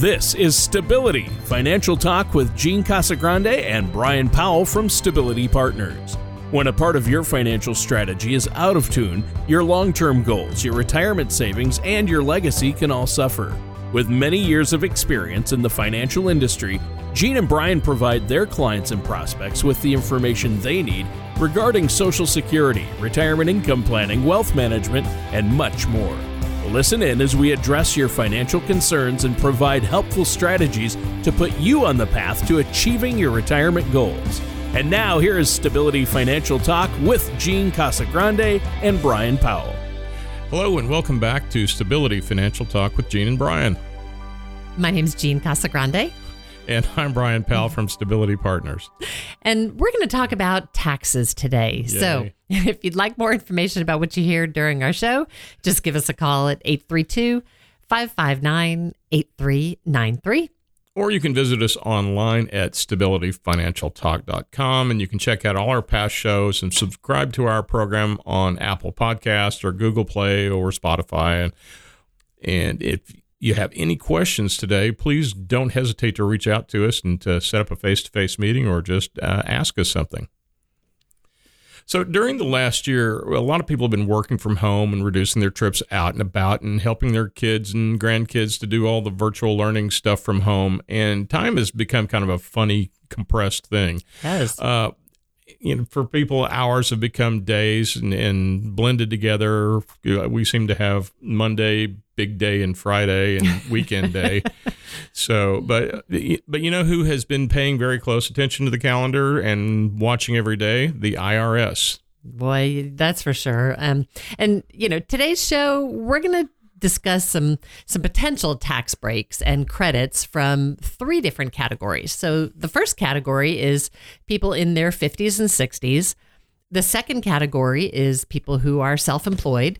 This is Stability Financial Talk with Gene Casagrande and Brian Powell from Stability Partners. When a part of your financial strategy is out of tune, your long term goals, your retirement savings, and your legacy can all suffer. With many years of experience in the financial industry, Gene and Brian provide their clients and prospects with the information they need regarding Social Security, retirement income planning, wealth management, and much more. Listen in as we address your financial concerns and provide helpful strategies to put you on the path to achieving your retirement goals. And now, here is Stability Financial Talk with Gene Casagrande and Brian Powell. Hello, and welcome back to Stability Financial Talk with Gene and Brian. My name is Gene Casagrande. And I'm Brian Powell from Stability Partners. And we're going to talk about taxes today. Yay. So if you'd like more information about what you hear during our show, just give us a call at 832 559 8393. Or you can visit us online at stabilityfinancialtalk.com and you can check out all our past shows and subscribe to our program on Apple Podcasts or Google Play or Spotify. And, and if you have any questions today, please don't hesitate to reach out to us and to set up a face to face meeting or just uh, ask us something. So, during the last year, a lot of people have been working from home and reducing their trips out and about and helping their kids and grandkids to do all the virtual learning stuff from home. And time has become kind of a funny, compressed thing. Yes. Uh, you know, for people, hours have become days and, and blended together. We seem to have Monday, big day, and Friday and weekend day. So, but but you know who has been paying very close attention to the calendar and watching every day? The IRS. Boy, that's for sure. Um, and you know, today's show we're gonna discuss some some potential tax breaks and credits from three different categories. So the first category is people in their 50s and 60s. The second category is people who are self-employed.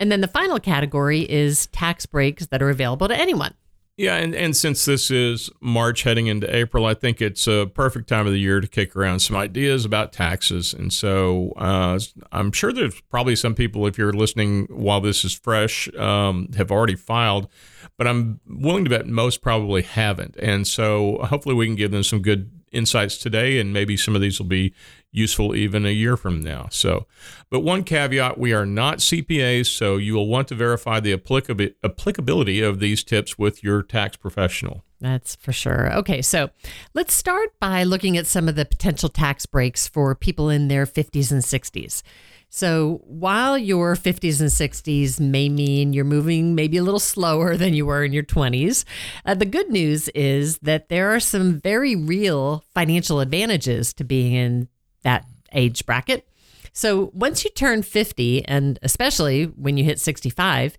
And then the final category is tax breaks that are available to anyone. Yeah, and, and since this is March heading into April, I think it's a perfect time of the year to kick around some ideas about taxes. And so uh, I'm sure there's probably some people, if you're listening while this is fresh, um, have already filed, but I'm willing to bet most probably haven't. And so hopefully we can give them some good insights today, and maybe some of these will be useful even a year from now. So, but one caveat we are not CPAs, so you will want to verify the applicability of these tips with your tax professional. That's for sure. Okay, so let's start by looking at some of the potential tax breaks for people in their 50s and 60s. So while your 50s and 60s may mean you're moving maybe a little slower than you were in your 20s, uh, the good news is that there are some very real financial advantages to being in that age bracket. So once you turn 50, and especially when you hit 65,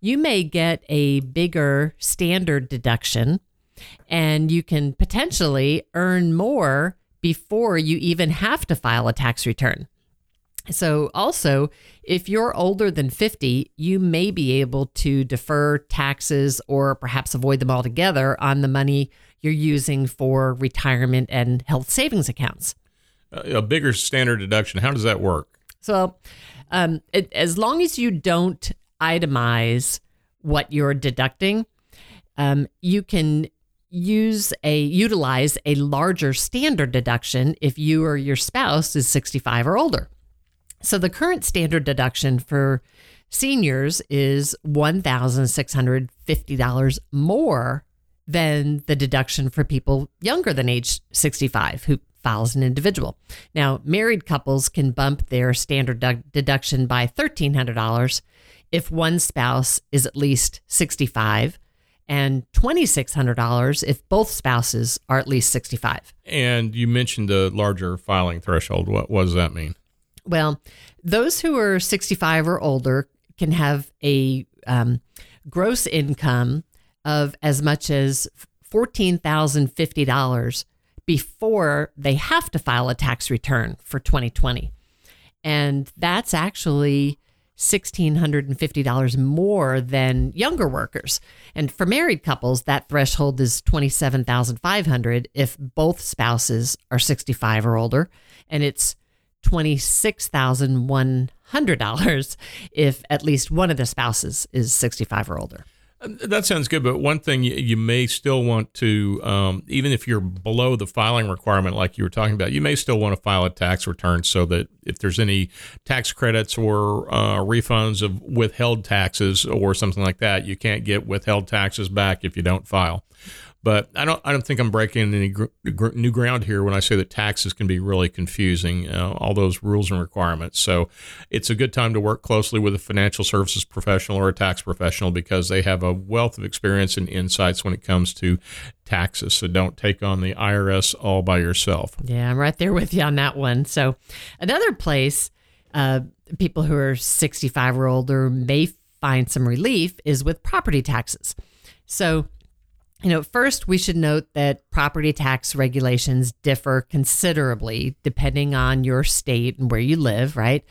you may get a bigger standard deduction and you can potentially earn more before you even have to file a tax return. So, also, if you're older than 50, you may be able to defer taxes or perhaps avoid them altogether on the money you're using for retirement and health savings accounts. A bigger standard deduction, how does that work? So, um, it, as long as you don't itemize what you're deducting, um, you can use a utilize a larger standard deduction if you or your spouse is 65 or older. So the current standard deduction for seniors is $1,650 more than the deduction for people younger than age 65 who files an individual. Now, married couples can bump their standard du- deduction by $1,300 if one spouse is at least 65 and $2,600 if both spouses are at least 65. And you mentioned the larger filing threshold. What, what does that mean? Well, those who are 65 or older can have a um, gross income of as much as $14,050 before they have to file a tax return for 2020. And that's actually $1,650 more than younger workers. And for married couples, that threshold is 27,500 if both spouses are 65 or older. And it's $26,100 if at least one of the spouses is 65 or older. That sounds good, but one thing you, you may still want to, um, even if you're below the filing requirement, like you were talking about, you may still want to file a tax return so that if there's any tax credits or uh, refunds of withheld taxes or something like that, you can't get withheld taxes back if you don't file. But I don't I don't think I'm breaking any gr- gr- new ground here when I say that taxes can be really confusing, uh, all those rules and requirements. So it's a good time to work closely with a financial services professional or a tax professional because they have a wealth of experience and insights when it comes to taxes. So don't take on the IRS all by yourself. Yeah, I'm right there with you on that one. So another place uh, people who are 65 or older may find some relief is with property taxes. So you know, first we should note that property tax regulations differ considerably depending on your state and where you live, right?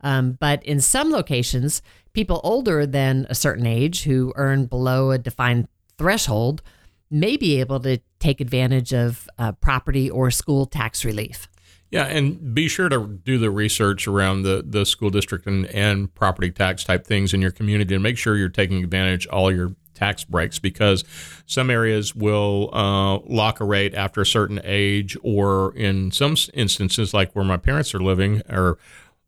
Um, but in some locations, people older than a certain age who earn below a defined threshold may be able to take advantage of uh, property or school tax relief. Yeah, and be sure to do the research around the, the school district and, and property tax type things in your community and make sure you're taking advantage all your tax breaks because some areas will uh, lock a rate after a certain age, or in some instances, like where my parents are living or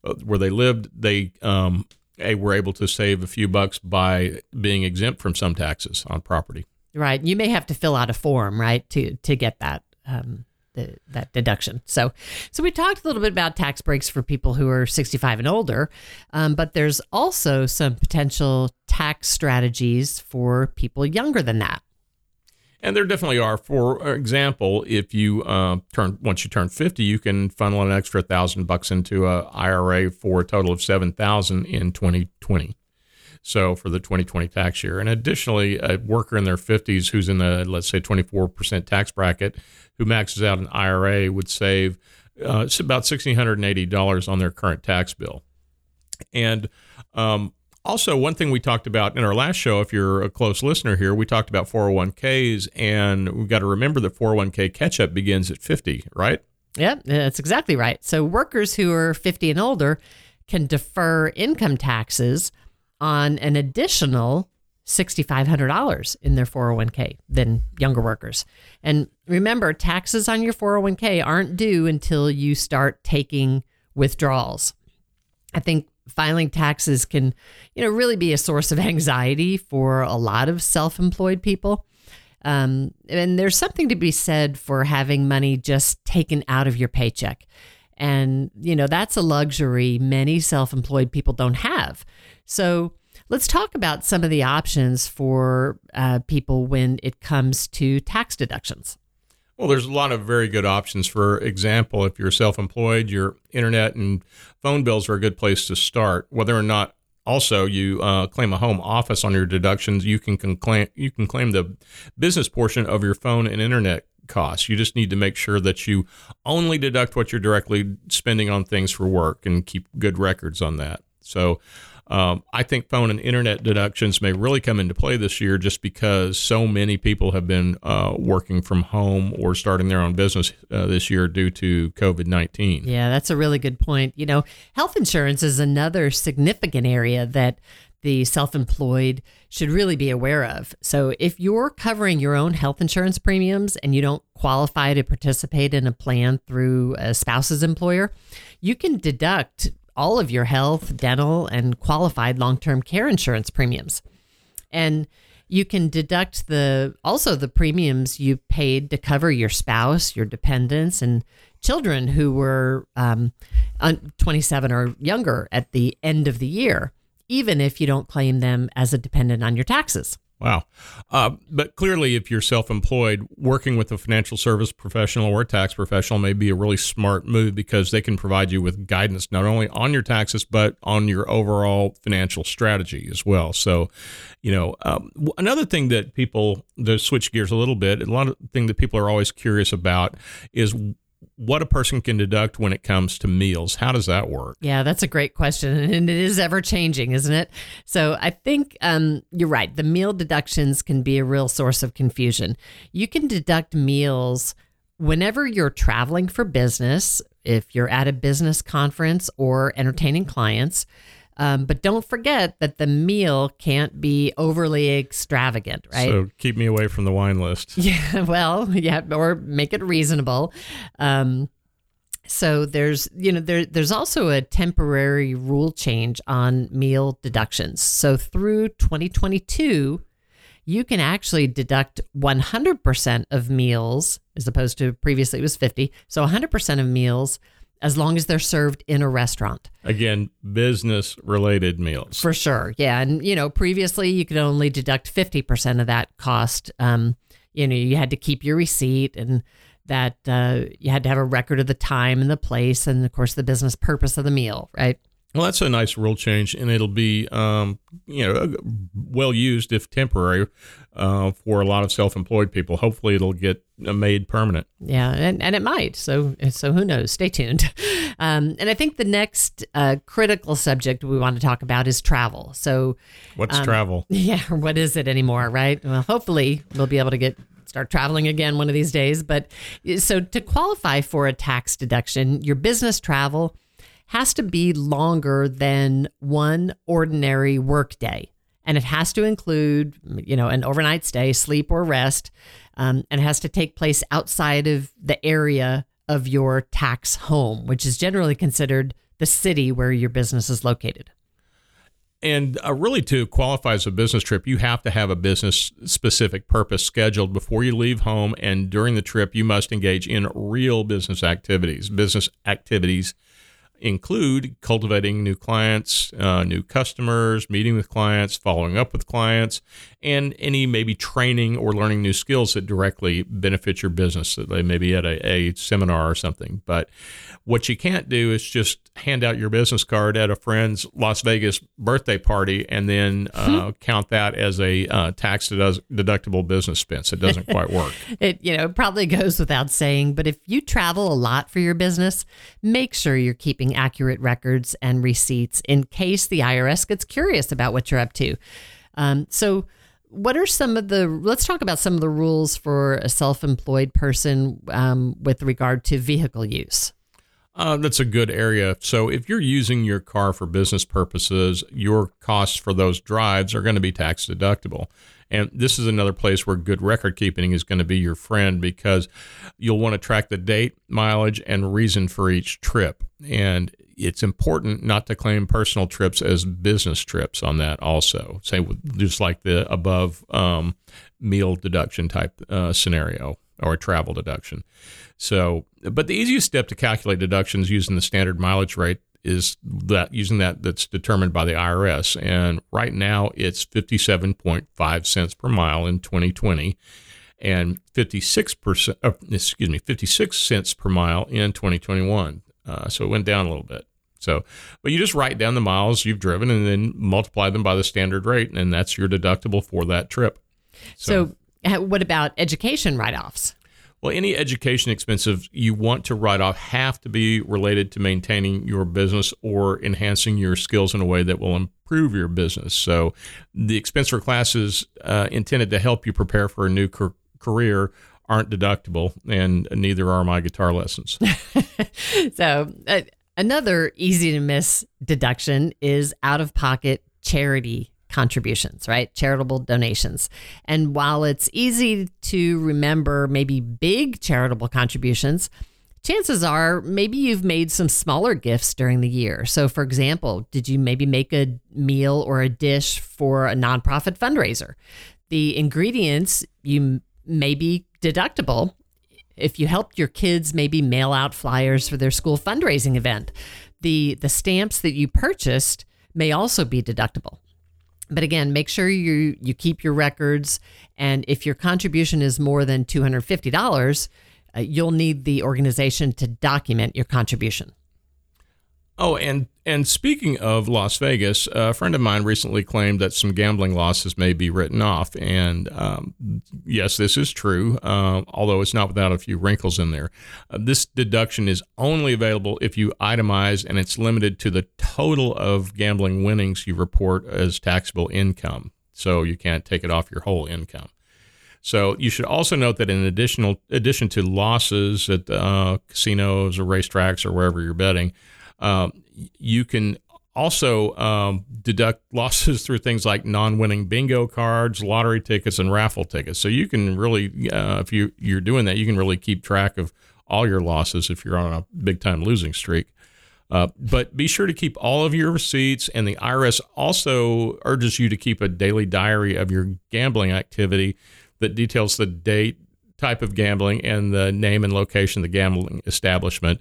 uh, where they lived, they um, were able to save a few bucks by being exempt from some taxes on property. Right. You may have to fill out a form, right, to to get that. Um, that deduction. So, so we talked a little bit about tax breaks for people who are 65 and older, um, but there's also some potential tax strategies for people younger than that. And there definitely are. For example, if you uh, turn once you turn fifty, you can funnel an extra thousand bucks into a IRA for a total of seven thousand in twenty twenty. So for the 2020 tax year, and additionally, a worker in their 50s who's in the let's say 24% tax bracket who maxes out an IRA would save uh, about $1,680 on their current tax bill. And um, also, one thing we talked about in our last show, if you're a close listener here, we talked about 401ks, and we've got to remember that 401k catch up begins at 50, right? Yeah, that's exactly right. So, workers who are 50 and older can defer income taxes on an additional $6,500 in their 401k than younger workers. And remember, taxes on your 401k aren't due until you start taking withdrawals. I think filing taxes can, you know, really be a source of anxiety for a lot of self-employed people. Um, and there's something to be said for having money just taken out of your paycheck. And, you know, that's a luxury many self employed people don't have. So, Let's talk about some of the options for uh, people when it comes to tax deductions. Well, there's a lot of very good options. For example, if you're self employed, your internet and phone bills are a good place to start. Whether or not also you uh, claim a home office on your deductions, you can, claim, you can claim the business portion of your phone and internet costs. You just need to make sure that you only deduct what you're directly spending on things for work and keep good records on that. So, um, I think phone and internet deductions may really come into play this year just because so many people have been uh, working from home or starting their own business uh, this year due to COVID 19. Yeah, that's a really good point. You know, health insurance is another significant area that the self employed should really be aware of. So, if you're covering your own health insurance premiums and you don't qualify to participate in a plan through a spouse's employer, you can deduct all of your health, dental, and qualified long term care insurance premiums. And you can deduct the also the premiums you paid to cover your spouse, your dependents, and children who were um, 27 or younger at the end of the year, even if you don't claim them as a dependent on your taxes. Wow. Uh, but clearly, if you're self employed, working with a financial service professional or a tax professional may be a really smart move because they can provide you with guidance not only on your taxes, but on your overall financial strategy as well. So, you know, um, another thing that people, to switch gears a little bit, a lot of thing that people are always curious about is what a person can deduct when it comes to meals. How does that work? Yeah, that's a great question. And it is ever changing, isn't it? So I think um, you're right. The meal deductions can be a real source of confusion. You can deduct meals whenever you're traveling for business, if you're at a business conference or entertaining clients. Um, but don't forget that the meal can't be overly extravagant, right? So keep me away from the wine list. Yeah, well, yeah, or make it reasonable. Um, so there's, you know, there there's also a temporary rule change on meal deductions. So through 2022, you can actually deduct 100% of meals as opposed to previously it was 50. So 100% of meals as long as they're served in a restaurant. Again, business related meals. For sure. Yeah. And, you know, previously you could only deduct 50% of that cost. Um, you know, you had to keep your receipt and that uh, you had to have a record of the time and the place and, of course, the business purpose of the meal, right? Well, that's a nice rule change, and it'll be, um, you know, well used if temporary uh, for a lot of self-employed people. Hopefully, it'll get made permanent. Yeah, and, and it might. So, so who knows? Stay tuned. Um, and I think the next uh, critical subject we want to talk about is travel. So, what's um, travel? Yeah, what is it anymore? Right. Well, hopefully, we'll be able to get start traveling again one of these days. But so to qualify for a tax deduction, your business travel has to be longer than one ordinary workday. And it has to include, you know, an overnight stay, sleep or rest, um, and it has to take place outside of the area of your tax home, which is generally considered the city where your business is located. And uh, really, to qualify as a business trip, you have to have a business specific purpose scheduled before you leave home. And during the trip, you must engage in real business activities. Business activities include cultivating new clients, uh, new customers, meeting with clients, following up with clients, and any maybe training or learning new skills that directly benefit your business. That they maybe at a, a seminar or something. But what you can't do is just hand out your business card at a friend's Las Vegas birthday party and then uh, count that as a uh, tax deductible business expense. It doesn't quite work. it you know probably goes without saying, but if you travel a lot for your business, make sure you're keeping accurate records and receipts in case the IRS gets curious about what you're up to. Um, so what are some of the let's talk about some of the rules for a self-employed person um, with regard to vehicle use uh, that's a good area. So, if you're using your car for business purposes, your costs for those drives are going to be tax deductible. And this is another place where good record keeping is going to be your friend because you'll want to track the date, mileage, and reason for each trip. And it's important not to claim personal trips as business trips on that also. Say, just like the above um, meal deduction type uh, scenario or travel deduction. So, but the easiest step to calculate deductions using the standard mileage rate is that using that that's determined by the IRS. And right now it's 57.5 cents per mile in 2020 and 56%, uh, excuse me, 56 cents per mile in 2021. Uh, so it went down a little bit. So, but you just write down the miles you've driven and then multiply them by the standard rate, and that's your deductible for that trip. So, so what about education write offs? Well, any education expenses you want to write off have to be related to maintaining your business or enhancing your skills in a way that will improve your business. So, the expense for classes uh, intended to help you prepare for a new ca- career aren't deductible, and neither are my guitar lessons. so, uh, another easy to miss deduction is out of pocket charity contributions, right? Charitable donations. And while it's easy to remember maybe big charitable contributions, chances are maybe you've made some smaller gifts during the year. So, for example, did you maybe make a meal or a dish for a nonprofit fundraiser? The ingredients you may be deductible if you helped your kids maybe mail out flyers for their school fundraising event. The the stamps that you purchased may also be deductible. But again, make sure you you keep your records, and if your contribution is more than two hundred fifty dollars, uh, you'll need the organization to document your contribution. Oh, and and speaking of Las Vegas, a friend of mine recently claimed that some gambling losses may be written off, and um, yes, this is true. Uh, although it's not without a few wrinkles in there. Uh, this deduction is only available if you itemize, and it's limited to the total of gambling winnings you report as taxable income. So you can't take it off your whole income. So you should also note that in additional addition to losses at uh, casinos or racetracks or wherever you're betting um, you can also um, deduct losses through things like non-winning bingo cards, lottery tickets, and raffle tickets. So you can really, uh, if you you're doing that, you can really keep track of all your losses if you're on a big time losing streak. Uh, but be sure to keep all of your receipts, and the IRS also urges you to keep a daily diary of your gambling activity that details the date, type of gambling, and the name and location of the gambling establishment,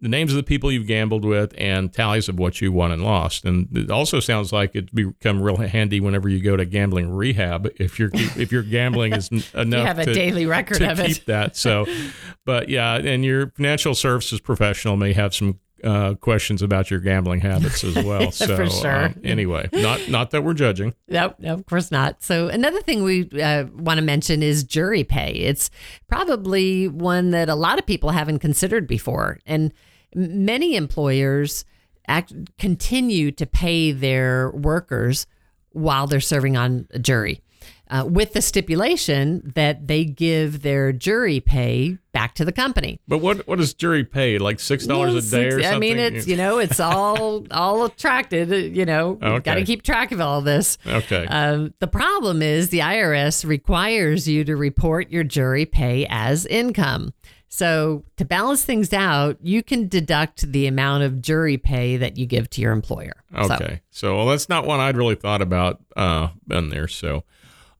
the names of the people you've gambled with, and tallies of what you won and lost. And it also sounds like it's become real handy whenever you go to gambling rehab if you're if your gambling is enough you have a to, daily record to of keep it. that. So, but yeah, and your financial services professional may have some uh, questions about your gambling habits as well. So, For sure. um, anyway, not not that we're judging. No, no, of course not. So another thing we uh, want to mention is jury pay. It's probably one that a lot of people haven't considered before, and many employers act, continue to pay their workers while they're serving on a jury. Uh, with the stipulation that they give their jury pay back to the company. But what what does jury pay? Like six dollars a day or Six- something? I mean, it's you know, it's all all attracted. You know, Okay. got to keep track of all this. okay. Um, the problem is the IRS requires you to report your jury pay as income. So to balance things out, you can deduct the amount of jury pay that you give to your employer. So- Okay. So, well, that's not one I'd really thought about uh, in there. So,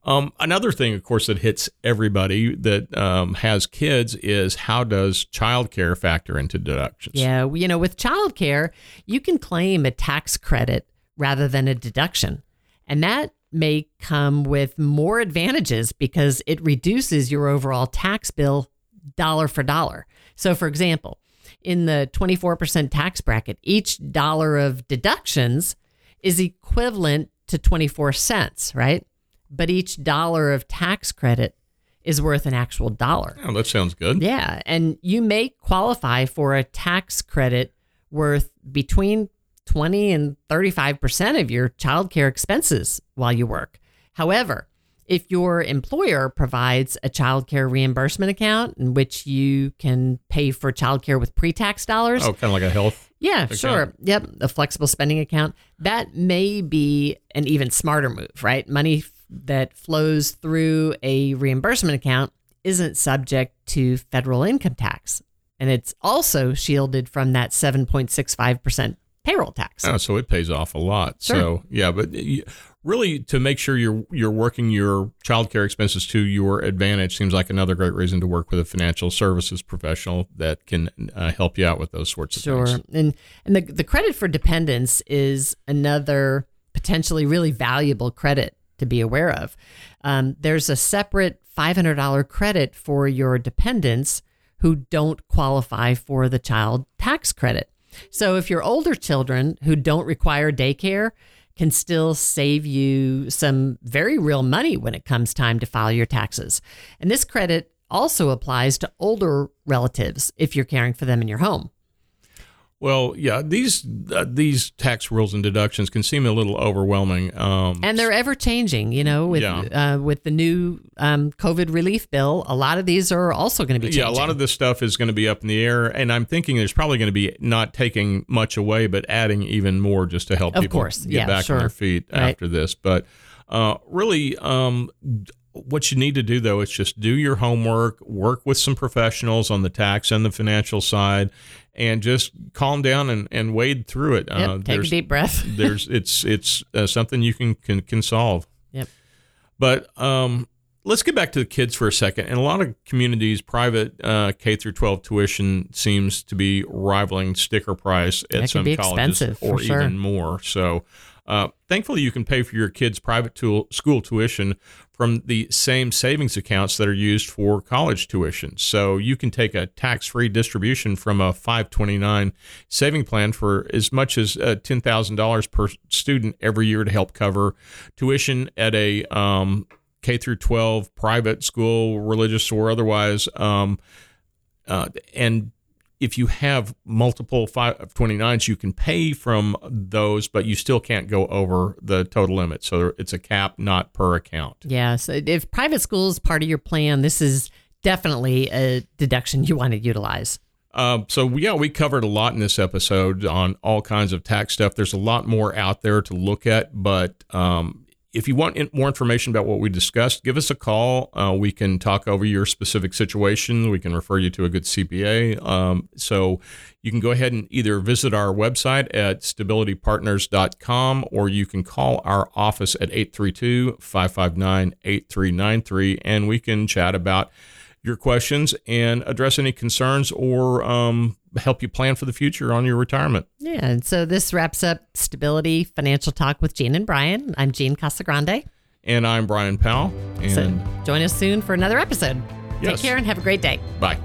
um, another thing, of course, that hits everybody that um, has kids is how does childcare factor into deductions? Yeah, you know, with childcare, you can claim a tax credit rather than a deduction. And that may come with more advantages because it reduces your overall tax bill dollar for dollar. So, for example, in the 24% tax bracket, each dollar of deductions is equivalent to 24 cents, right? But each dollar of tax credit is worth an actual dollar. Oh, that sounds good. Yeah, and you may qualify for a tax credit worth between 20 and 35% of your childcare expenses while you work. However, if your employer provides a child care reimbursement account in which you can pay for child care with pre-tax dollars, Oh, kind of like a health. yeah, account. sure. Yep, a flexible spending account. That may be an even smarter move, right? Money f- that flows through a reimbursement account isn't subject to federal income tax. And it's also shielded from that 7.65% payroll tax. Oh, so it pays off a lot. Sure. So yeah, but really to make sure you're you're working your childcare expenses to your advantage seems like another great reason to work with a financial services professional that can uh, help you out with those sorts of Sure. things. And and the the credit for dependents is another potentially really valuable credit to be aware of. Um, there's a separate $500 credit for your dependents who don't qualify for the child tax credit. So if your older children who don't require daycare can still save you some very real money when it comes time to file your taxes. And this credit also applies to older relatives if you're caring for them in your home. Well, yeah, these uh, these tax rules and deductions can seem a little overwhelming. Um, and they're ever changing. You know, with Yeah. uh, with the new um, COVID relief bill, a lot of these are also going to be changing. yeah, a lot of this stuff is going to be up in the air, and I'm thinking there's probably going to be not taking much away, but adding even more just to help Of people course. get Yeah, back sure. on their feet Right. after this. But uh, really, um, what you need to do though is just do your homework, work with some professionals on the tax and the financial side, and just calm down and, and wade through it. Yep, Uh, take a there's- deep breath. there's it's it's uh, something you can, can can solve. Yep. But um, let's get back to the kids for a second. In a lot of communities, private uh, K through 12 tuition seems to be rivaling sticker price at some colleges expensive, or sure. even more. So. Uh, thankfully, you can pay for your kids' private tool, school tuition from the same savings accounts that are used for college tuition. So you can take a tax-free distribution from a 529 saving plan for as much as uh, $10,000 per student every year to help cover tuition at a um, K through 12 private school, religious or otherwise. Um, uh, and if you have multiple 529s, you can pay from those, but you still can't go over the total limit. So it's a cap, not per account. Yeah. So if private school is part of your plan, this is definitely a deduction you want to utilize. Uh, so yeah, we covered a lot in this episode on all kinds of tax stuff. There's a lot more out there to look at, but um, if you want more information about what we discussed, give us a call. Uh, we can talk over your specific situation. We can refer you to a good CPA. Um, so you can go ahead and either visit our website at stabilitypartners.com or you can call our office at 832 559 8393 and we can chat about your questions and address any concerns or um, help you plan for the future on your retirement. Yeah. And so this wraps up Stability Financial Talk with Gene and Brian. I'm Gene Casagrande. And I'm Brian Powell. And so join us soon for another episode. Yes. Take care and have a great day. Bye.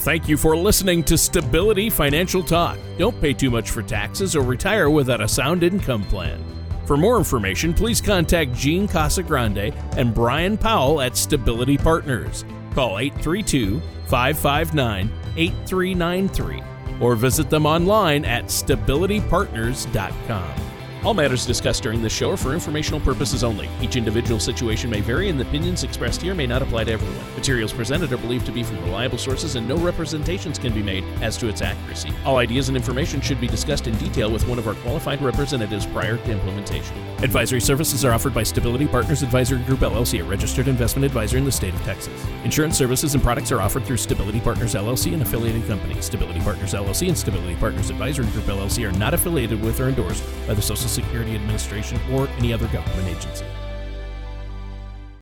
Thank you for listening to Stability Financial Talk. Don't pay too much for taxes or retire without a sound income plan. For more information, please contact Gene Casagrande and Brian Powell at Stability Partners. Call 832 559 8393 or visit them online at stabilitypartners.com. All matters discussed during this show are for informational purposes only. Each individual situation may vary, and the opinions expressed here may not apply to everyone. Materials presented are believed to be from reliable sources, and no representations can be made as to its accuracy. All ideas and information should be discussed in detail with one of our qualified representatives prior to implementation. Advisory services are offered by Stability Partners Advisory Group LLC, a registered investment advisor in the state of Texas. Insurance services and products are offered through Stability Partners LLC and affiliated companies. Stability Partners LLC and Stability Partners Advisory Group LLC are not affiliated with or endorsed by the Social Security Administration or any other government agency.